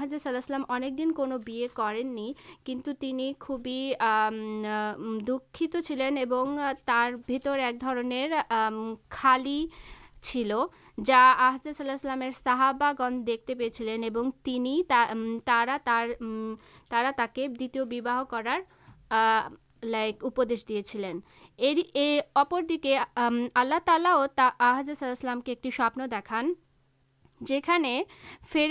حضرت صلاح سلام اک دن کوئی کن خوبی دکھن اور تر بھی ایک درنر خالی جا آحز صلیمیر سہابا گن دیکھتے پیچھے اور تین تک دباہ کرار لائک دے دین آللا تعالاؤ آحز صلی السلام کے ایک سپن دکھان جانے فیر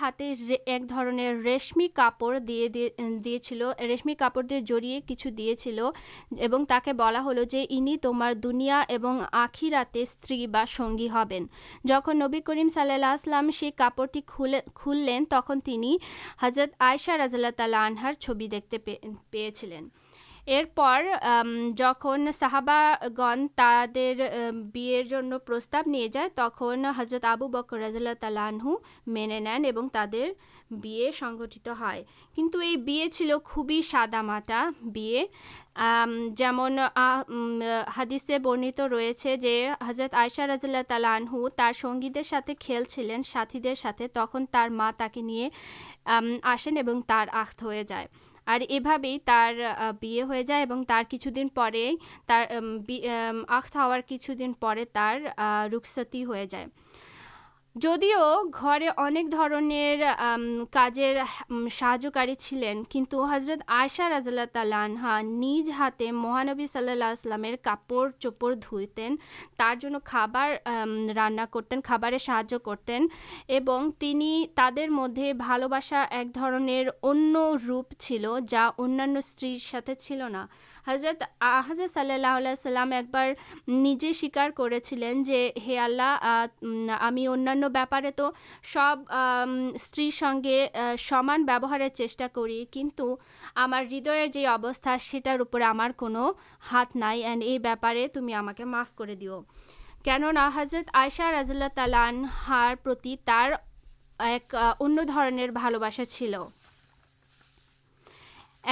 ہاتے ایک دیر رشمی کپڑے رشمی کپڑ دے جڑی کچھ دے چلو تک بلا ہل جو دنیا اور آخرا ترینگی ہبین جہاں نبی کریم صلی اللہ سے کپڑٹی کھلین تک تین حضرت آئشا رض اللہ تعالی آنہار چوی دین جہباگن تعداد پرست تخ حضرت آبو بکر رض اللہ تعالی آنہ مینے نیند تر سنگھت ہے کن چلو سادا مٹا بھی حد سے برنت ریسے جو حضرت آئشا رض اللہ تعالیانہ سنگی ساتھ کھیل چلین ساتھی ساتھ تک تر تک آسین اور تر آخت جائے اور یہ بھائی تر جائے اور تر کچھ دن پہ آخا کچھ دن پہ تر رخستی ہو جائے جدیوکن کار سہایہ کنت حضرت آئشا رضاء اللہ تعالی عنہ نج ہا مہانبی صلی اللہ کپڑ چپڑ دار خبر رانا کرتین خبریں سہاج کرتین تر مدا ایک ان روپ چل جا ان سر ساتھ چلنا حضرت حضرت صلی اللہ علیہ السلام ایک بار نجی سیار کریں انپارے تو سب استر سنگے سمان چیٹا کردی ابستا سٹارات نئی یہ بہتارے تمہیں ہمیں معف کر نا حضرت آئشہ رضول تعالیانہ ایک انسا چل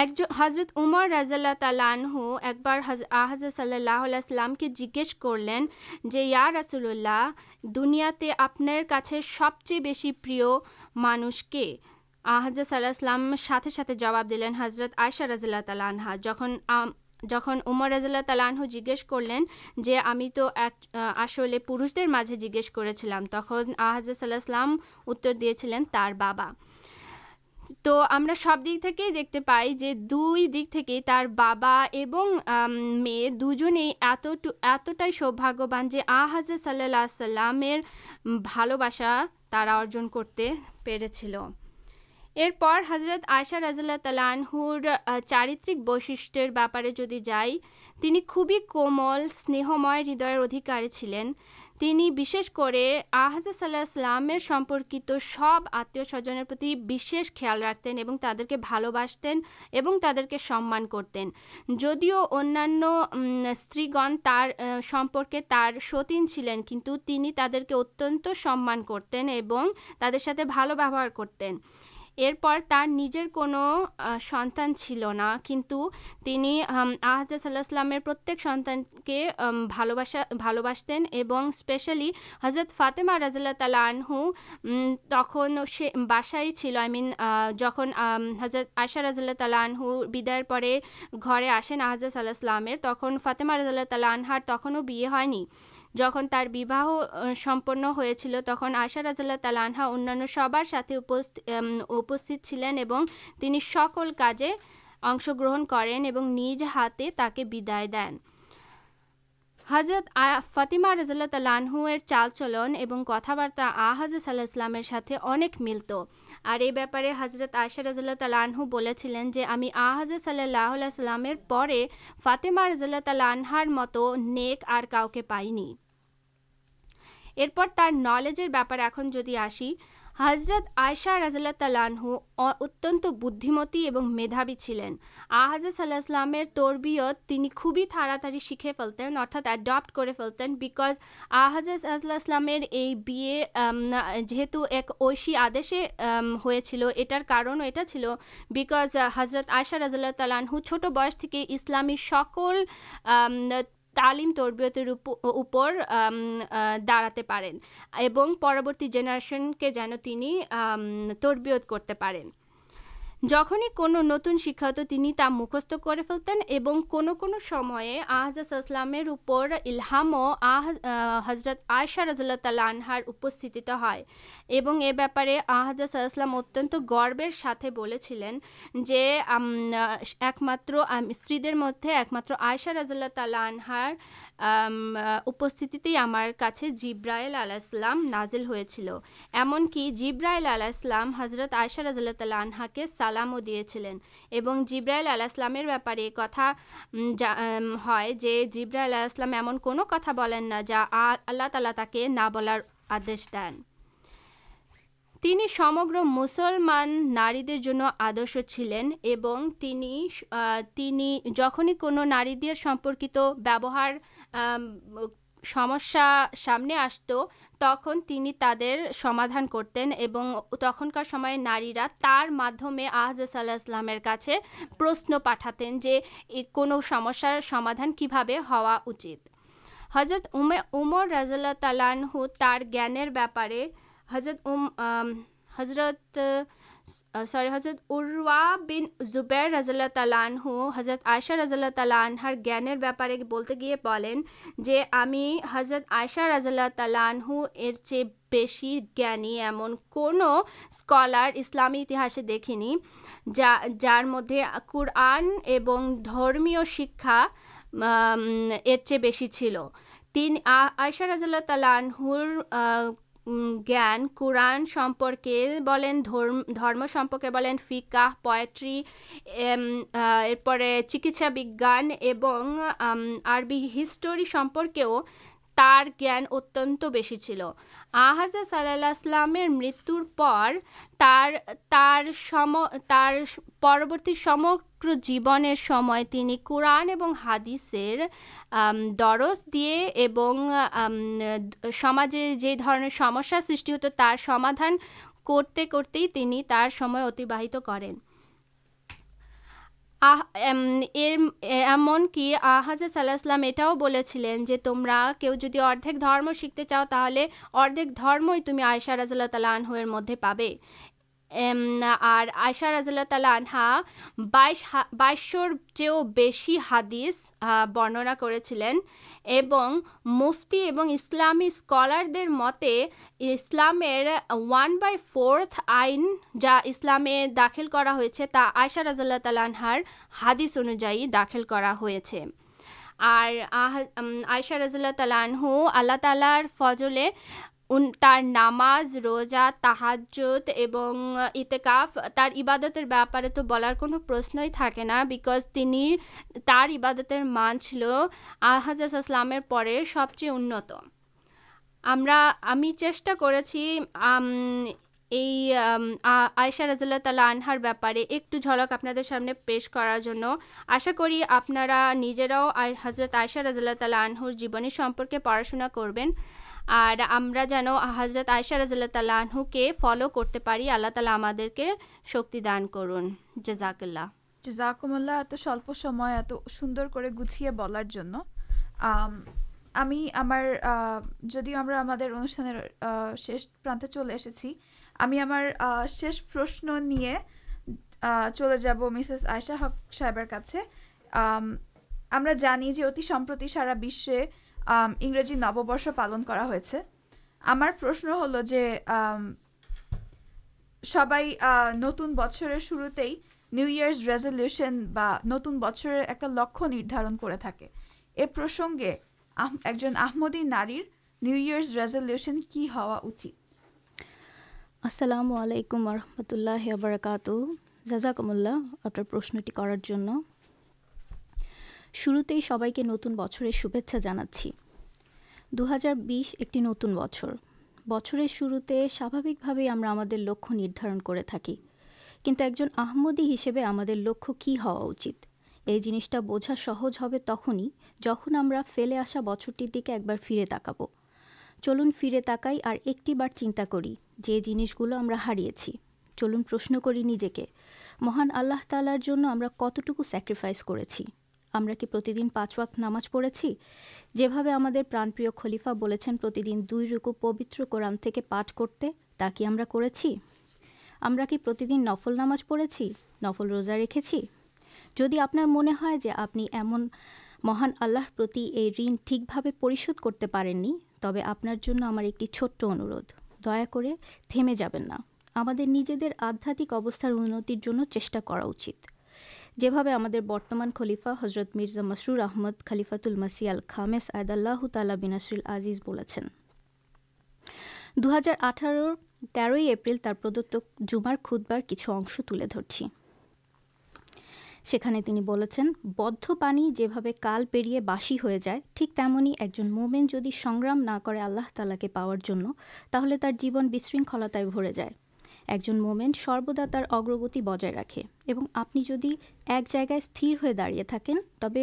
ایک حضرت عمر رضی اللہ تعالینہ ایک آحز صلی اللہ علیہ وسلم کے جیج جے، یا رسول اللہ دنیا آپ چیز پر مشکل آحزت صلی اللہ السلام ساتھ ساتھ جواب دلین حضرت عائشہ رضی اللہ تعالیٰ عنہ۔ جہ جہم رضاء تعالی عنہ جگہ کرلینس پا جس کرتی تخ آح اللہ السلام اتر دیا چلین تو ہمیں سب دکتے پائی جو دو دکار اور میرے دو جنے اتائی سوباگان جو آ حضرت صلی اللہ سلاما ارجن کرتے پہلے ارپر حضرت آشا رضاللہ تعال چارترک بشپارے جدی جائیں خوبی کومل سنہم ہدیہ ادھکار چلین تین صحلامت سب آتمی سوزنش خیال رکھتین ترکی بھل بس تعداد سمان کرتین جدیو انترین تر ستین چلین کن تعداد اتنت سمان کرتین ترہر کرتین نجر کو سنتان چلنا کنٹھو تین آحزت صلی السلام پرت سنان کے بھل بسیں اور اسپشل حضرت فاطمہ رض اللہ تعالی آنہ تک باسائی چل آئی من جضرت آشا رضل تعالی آنہدے گھر آسین آحزت صلی السلام تک فاطمہ رض تعالی آنہار تخوی جن تراہمپن ہوشا رضاللہ تعالی آنہا ان سب ساتھ اپت چلین سکول کا دین حضرت فاطمہ رضول تعلیر چال چلن اور کتابار حضرۃ صلی اللہ ملت اور یہ باپارے حضرت آشہ رض اللہ تعالی سے ہم آحز صلی اللہ السلام پہ فاطمہ رضول تعالی عنہار مت نیک اور کاؤ کے پائنی ارپر تر نلجر بےپار اُن آس حضرت آئ رض اللہ تعالنہ اتن بتی اور مداوی چلین آ حزت اللہ تربیت خوبی تھاڑاڑی شیكھے فلتین ارتھات بکز آحز اللہ یہ جی آدے ہو چل اٹرار بکز حضرت آشہ رض اللہ تعالنہ چھٹ بس اسلامی سكل تعلیم تربیت داڑا پین پرورتی جینارشن کے جانتی تربیت کرتے پ جہنی کوتون سکتی ہیں کون کنوزہ السلام حضرت آئشارض اللہ تعالہ آنہارت ہے باپارے آحظہ صلام ات گرو ایک میری مدد ایک ماتر آئشہ رضال تعالہ آنہار ہمار جیبرائےلام نازل ہو چل ایمکی جیبرائیلام حضرت آئس رض اللہ تعالی عنہ کے سلام دیا جیبرائل اللہ بارے کتا جو جیبرائل ایمن کتا بولیں نہ جا اللہ تعالی تھی نہ آدیش دینی سمگر مسلمان نار آدر چلین جھنی کو سمپرکت وبہ سامنے آت تک تین تعداد کرتین تخم نارمے آحض صلی اللہ پرشن پٹھاتین جی کون سمسار سمادان کی بھا ہوا حضرت رض اللہ تعالان بہتارے حضرت حضرت سوری، حضرت اروا بن زبیر رضی اللہ تعالیٰ عنہ، حضرت عائشہ رضاللہ تعالی عنہارے بولتے گیا بولیں جو ہمیں حضرت عائشہ رضاللہ تعالانہ چیز جان যার اسلامی دیکھی এবং جار শিক্ষা قرآن চেয়ে বেশি ছিল তিনি تین عائشہ رضاللہ আনহুর جان قورنپ فکا پیٹری پہ چاندی ہسٹوری سمپکے تر جان ات بس چل آحظہ صلی اللہ مرتر پرورتی جیب قوران اور ہادثر ایمنام یہ تمہیں کہم سیکھتے چاؤ تھی اردیک درم تم آئشا رض اللہ تعالی عنہ مدد پہ آئش رض اللہ تعالی آنہا بائیش بائیشر چیز بس حدس برننا کرفتی اور اسلامی اسکلار مت اسلام بائی فورتھ آئن جا اسلامے داخل کرا آئشا رضاللہ تعالی آنہار ہادث انوجائے داخل کر آئشا رضول تعالی آنہو آللہ تعالی فضلے انماز روزا تحجوت اتکاف عبادت بےپارے تو بولارشن بکز عبادت مان چلام سب چیز انچی آئشہ رض اللہ تعالی آنہار بہتارے ایکلک آپ سامنے پیش کرار آشا کری آپرت آئشہ رض اللہ تعالی آنہ جیونی سمپرکے پڑاشنا کربین ہم حضرت آئشا رضو کے فلو کرتے اللہ تعالی ہمان کر جاکم اللہ ات سوندر گلار جدیو ہمارے انوشان شانتے چلے ایسے ہمیں ہمار شسے آئشا حق صاحب ہم سارا نوبر پالن ہل سب نتر شروع بچر ایک لکھارے ایک جن آدی نارس ریزلوشن کی ہاسلام علیکم وحمۃ اللہ وبرکاتہ جزاکٹی کرار شروتے ہی سب کے نتن بچر شاچی دو ہزار بیس ایک نتن بچر بچر شروع سکے ہم لکارن کردی ہسباد لکاچا بوجھا سہجو تخلی آسا بچرٹر دیکھے ایک بار فرے تک چلن فرے تاکائی اور ایکٹی بار چنتا کر چل پرشن کرجے کے مہان آل تعالی کتٹکو سیکرفائس کر آپ کی پچوک نامز پڑھی جب پرانپی خلیفا بول دن دو روکو پوتر قورن کرتے تاکہ ہم نفل نماز پڑے نفل روزہ رکھے چھوٹی آپ من ہے جو آپ ایمن مہان آللہ ورن ٹھیک پریشد کرتے پی تب آپ کی چھٹ اندھ دیا تھے مجھے نجی آدھات اوستار انتر چاہا جب بھی ہمارے برتمان خلیفا حضرت مرزا مسر احمد خلیفاتل مسیال خامس ادال دو ہزار اٹھاروں تر ایپت جدھر ترسی بدھ پانی کال پیرے باسی ہو جائے ٹھیک تم ہی ایک مومین جدید سنگرام نہ آلہ کے پاور تر جیونت ایک جن مومینٹ سروا تر اگرگتی بجائے رکھے آپ ایک جائیں اس داڑی تب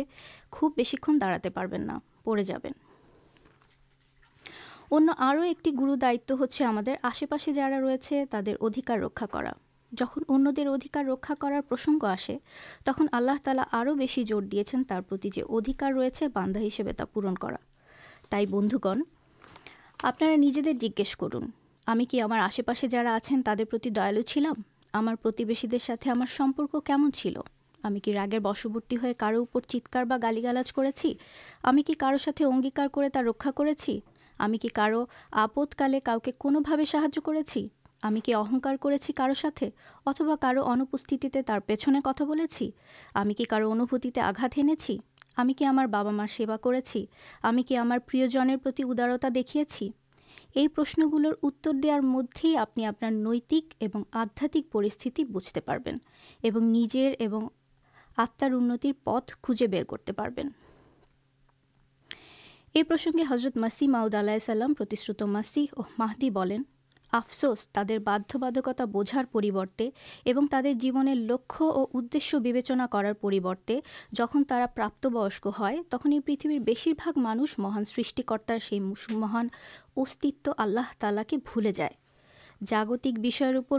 خوب بہت داڑا نہ پڑے جا ایک گرو دائت ہوگا آسے پاس جا رہے ہیں تر ادھکار رکھا کر جن اگر ادھکار رکھا کر پرسنگ آسے تک اللہ تعالی اور ترتیار ریچھے باندھا ہسپور تندوگن آپ کر ہمیں آشے پاسے جارا آپ دلو چلامش کمن چلیں راگر بشبرتی کاروپر چیتار بالی گالج کرتے اگیار کو کارو آپتکال کرتوا کنوپستی پیچھنے کتا بول ہمیں کی کارو انوات اینے کی ببا مار سے پر ادارتا دیکھیں یہاں آپ نیتک اور آدھات پرستی بچتے پڑے آنتر پت خوجے بر کرتے ہیں یہ پرسنگ حضرت مسی ماؤد اللہ ماسی ماہدی بن افسوس تر بھادا بوجھار پیبر اور تر جیو لک اور کرارے جہاں پراپت بسک ہے تخلیق پتھو بسر بھاگ مانوش مہان سرتار مہان اس آلہ تعالا کے بھولی جائے جاگتک بھی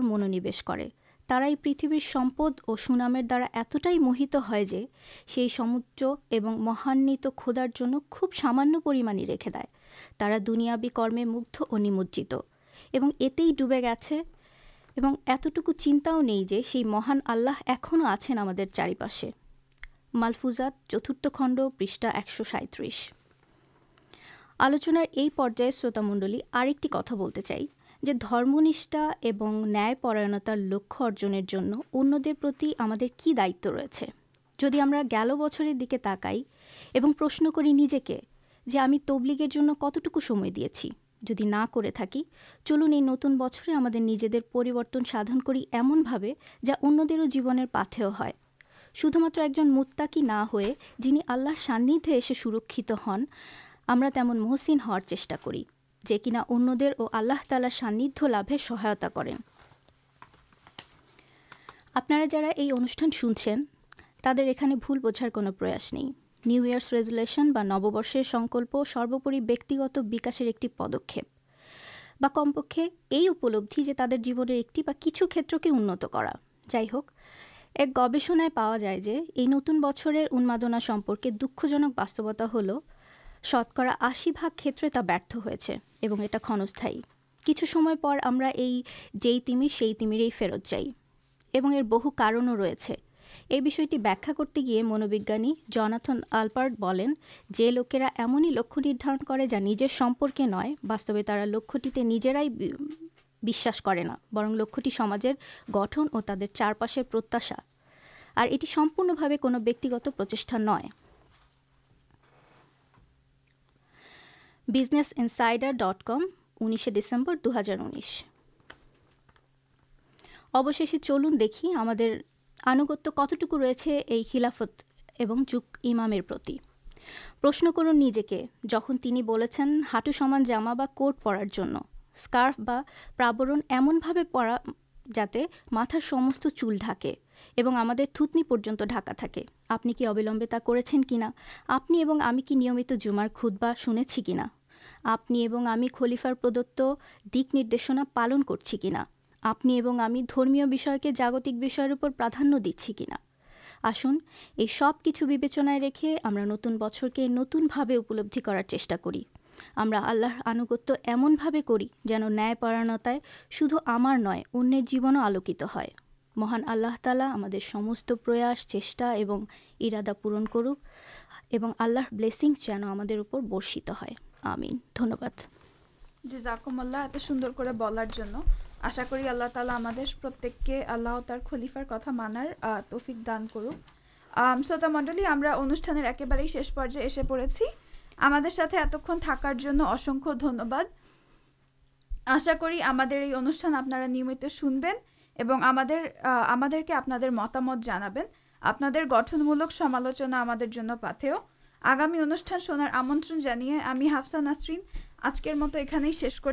منونوش کرتھ اور سنامر دارا اتائی موہت ہے مہان کھدار سامان پریما رکھے دے تا دنیا کرمے مگد اور نمجھت ات ڈوبے گا اتنا چنتا مہان آللہ ایسے چارپاشے مالفوزاد چترت خنڈ پاس سائترس آلوچن شروط منڈل اور دمنیشا اور نئےپرا لکھ ارجن کی دائت رد گل بچر دیکھے تاکائی پرشن کربلگیر کتیں جدی نہ چلن بچر ہم جا انو جیوے شدھ ماتھ متھی نہ جنہیں آللہ ساندھے ایسے سرکت ہن ہم محسین ہار چا کر اور آللہ تعالی ساندھ لو سہا کر آپ یہ انوشان شنچ تر بھجار کو پراس نہیں نیوئرس ریزولیشن نوبرشکل سروپریگت وکاشر ایک پدکے کمپکے یہلبھی جو تر جیونے ایکچوکی انتوت کرا جک ایک گوشن پا جائے نتن بچر انماد دکھ باستوت ہل شتکر آشی بھاگ کھیت ہوتے اٹھا کھنستھا کچھ سمجھا یہ جو تیم سی تیمرے فیرت چاہیے بہن رہے منویجانا لکھارے گھٹن چارپا پر یہاں اوشی چلن دیکھیے آنگت کتٹوک ریست چمام پرشن کرنجے جہاں ہاٹو سمان جاما کوٹ پڑارف برن ایم پڑا جب چول ڈا اور تھوتنی پر ڈاکا تھا آپ نےما کر آپ کی نمت جمار کھود بہ شونے کی نا آپ خلیفاردت دکن پالن کرنا آپ کے جاگت پراسی نتر کے نتلبی کرنا انیون آلوکت ہے مہان آللا تعالی ہمست پر ارادہ پورن کروکر بلس جان برشت ہے آشا کری اللہ تعالی ہمت کے اللہ خلیفار کتنا مانار تفک دان کرو شتا مڈلی ہمیں ان شیشے ایسے پڑے ہمیں اتنا تھکارس دھنباد آشا کری ہم انا نمت شنبین اور ہمیں آپ متامت آپ گٹنملک سمالوچنا پگامی انوشان شنار آمن ہمیں حافانسر آجکر مت یہ شیش کر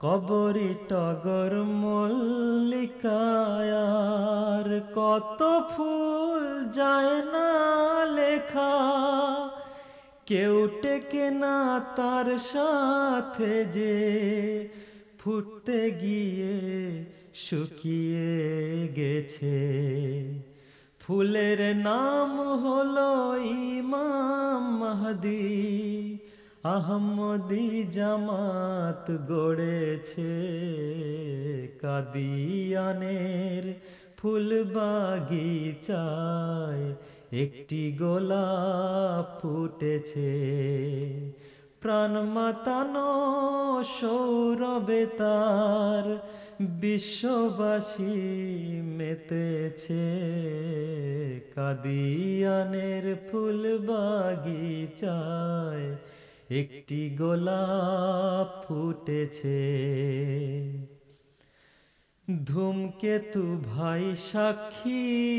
قبر ٹگر ملک فل جائے نا لکھا کیو ٹکنا تار ساتھ جیے شکیے گی فلر نام ہو لامدی جمع گڑے چھانے فل باغیچا ایک گولا فٹ چھ مت نور بیار بشوبسی متھیا فل بغیچا ایک گلا فٹم کے تاکی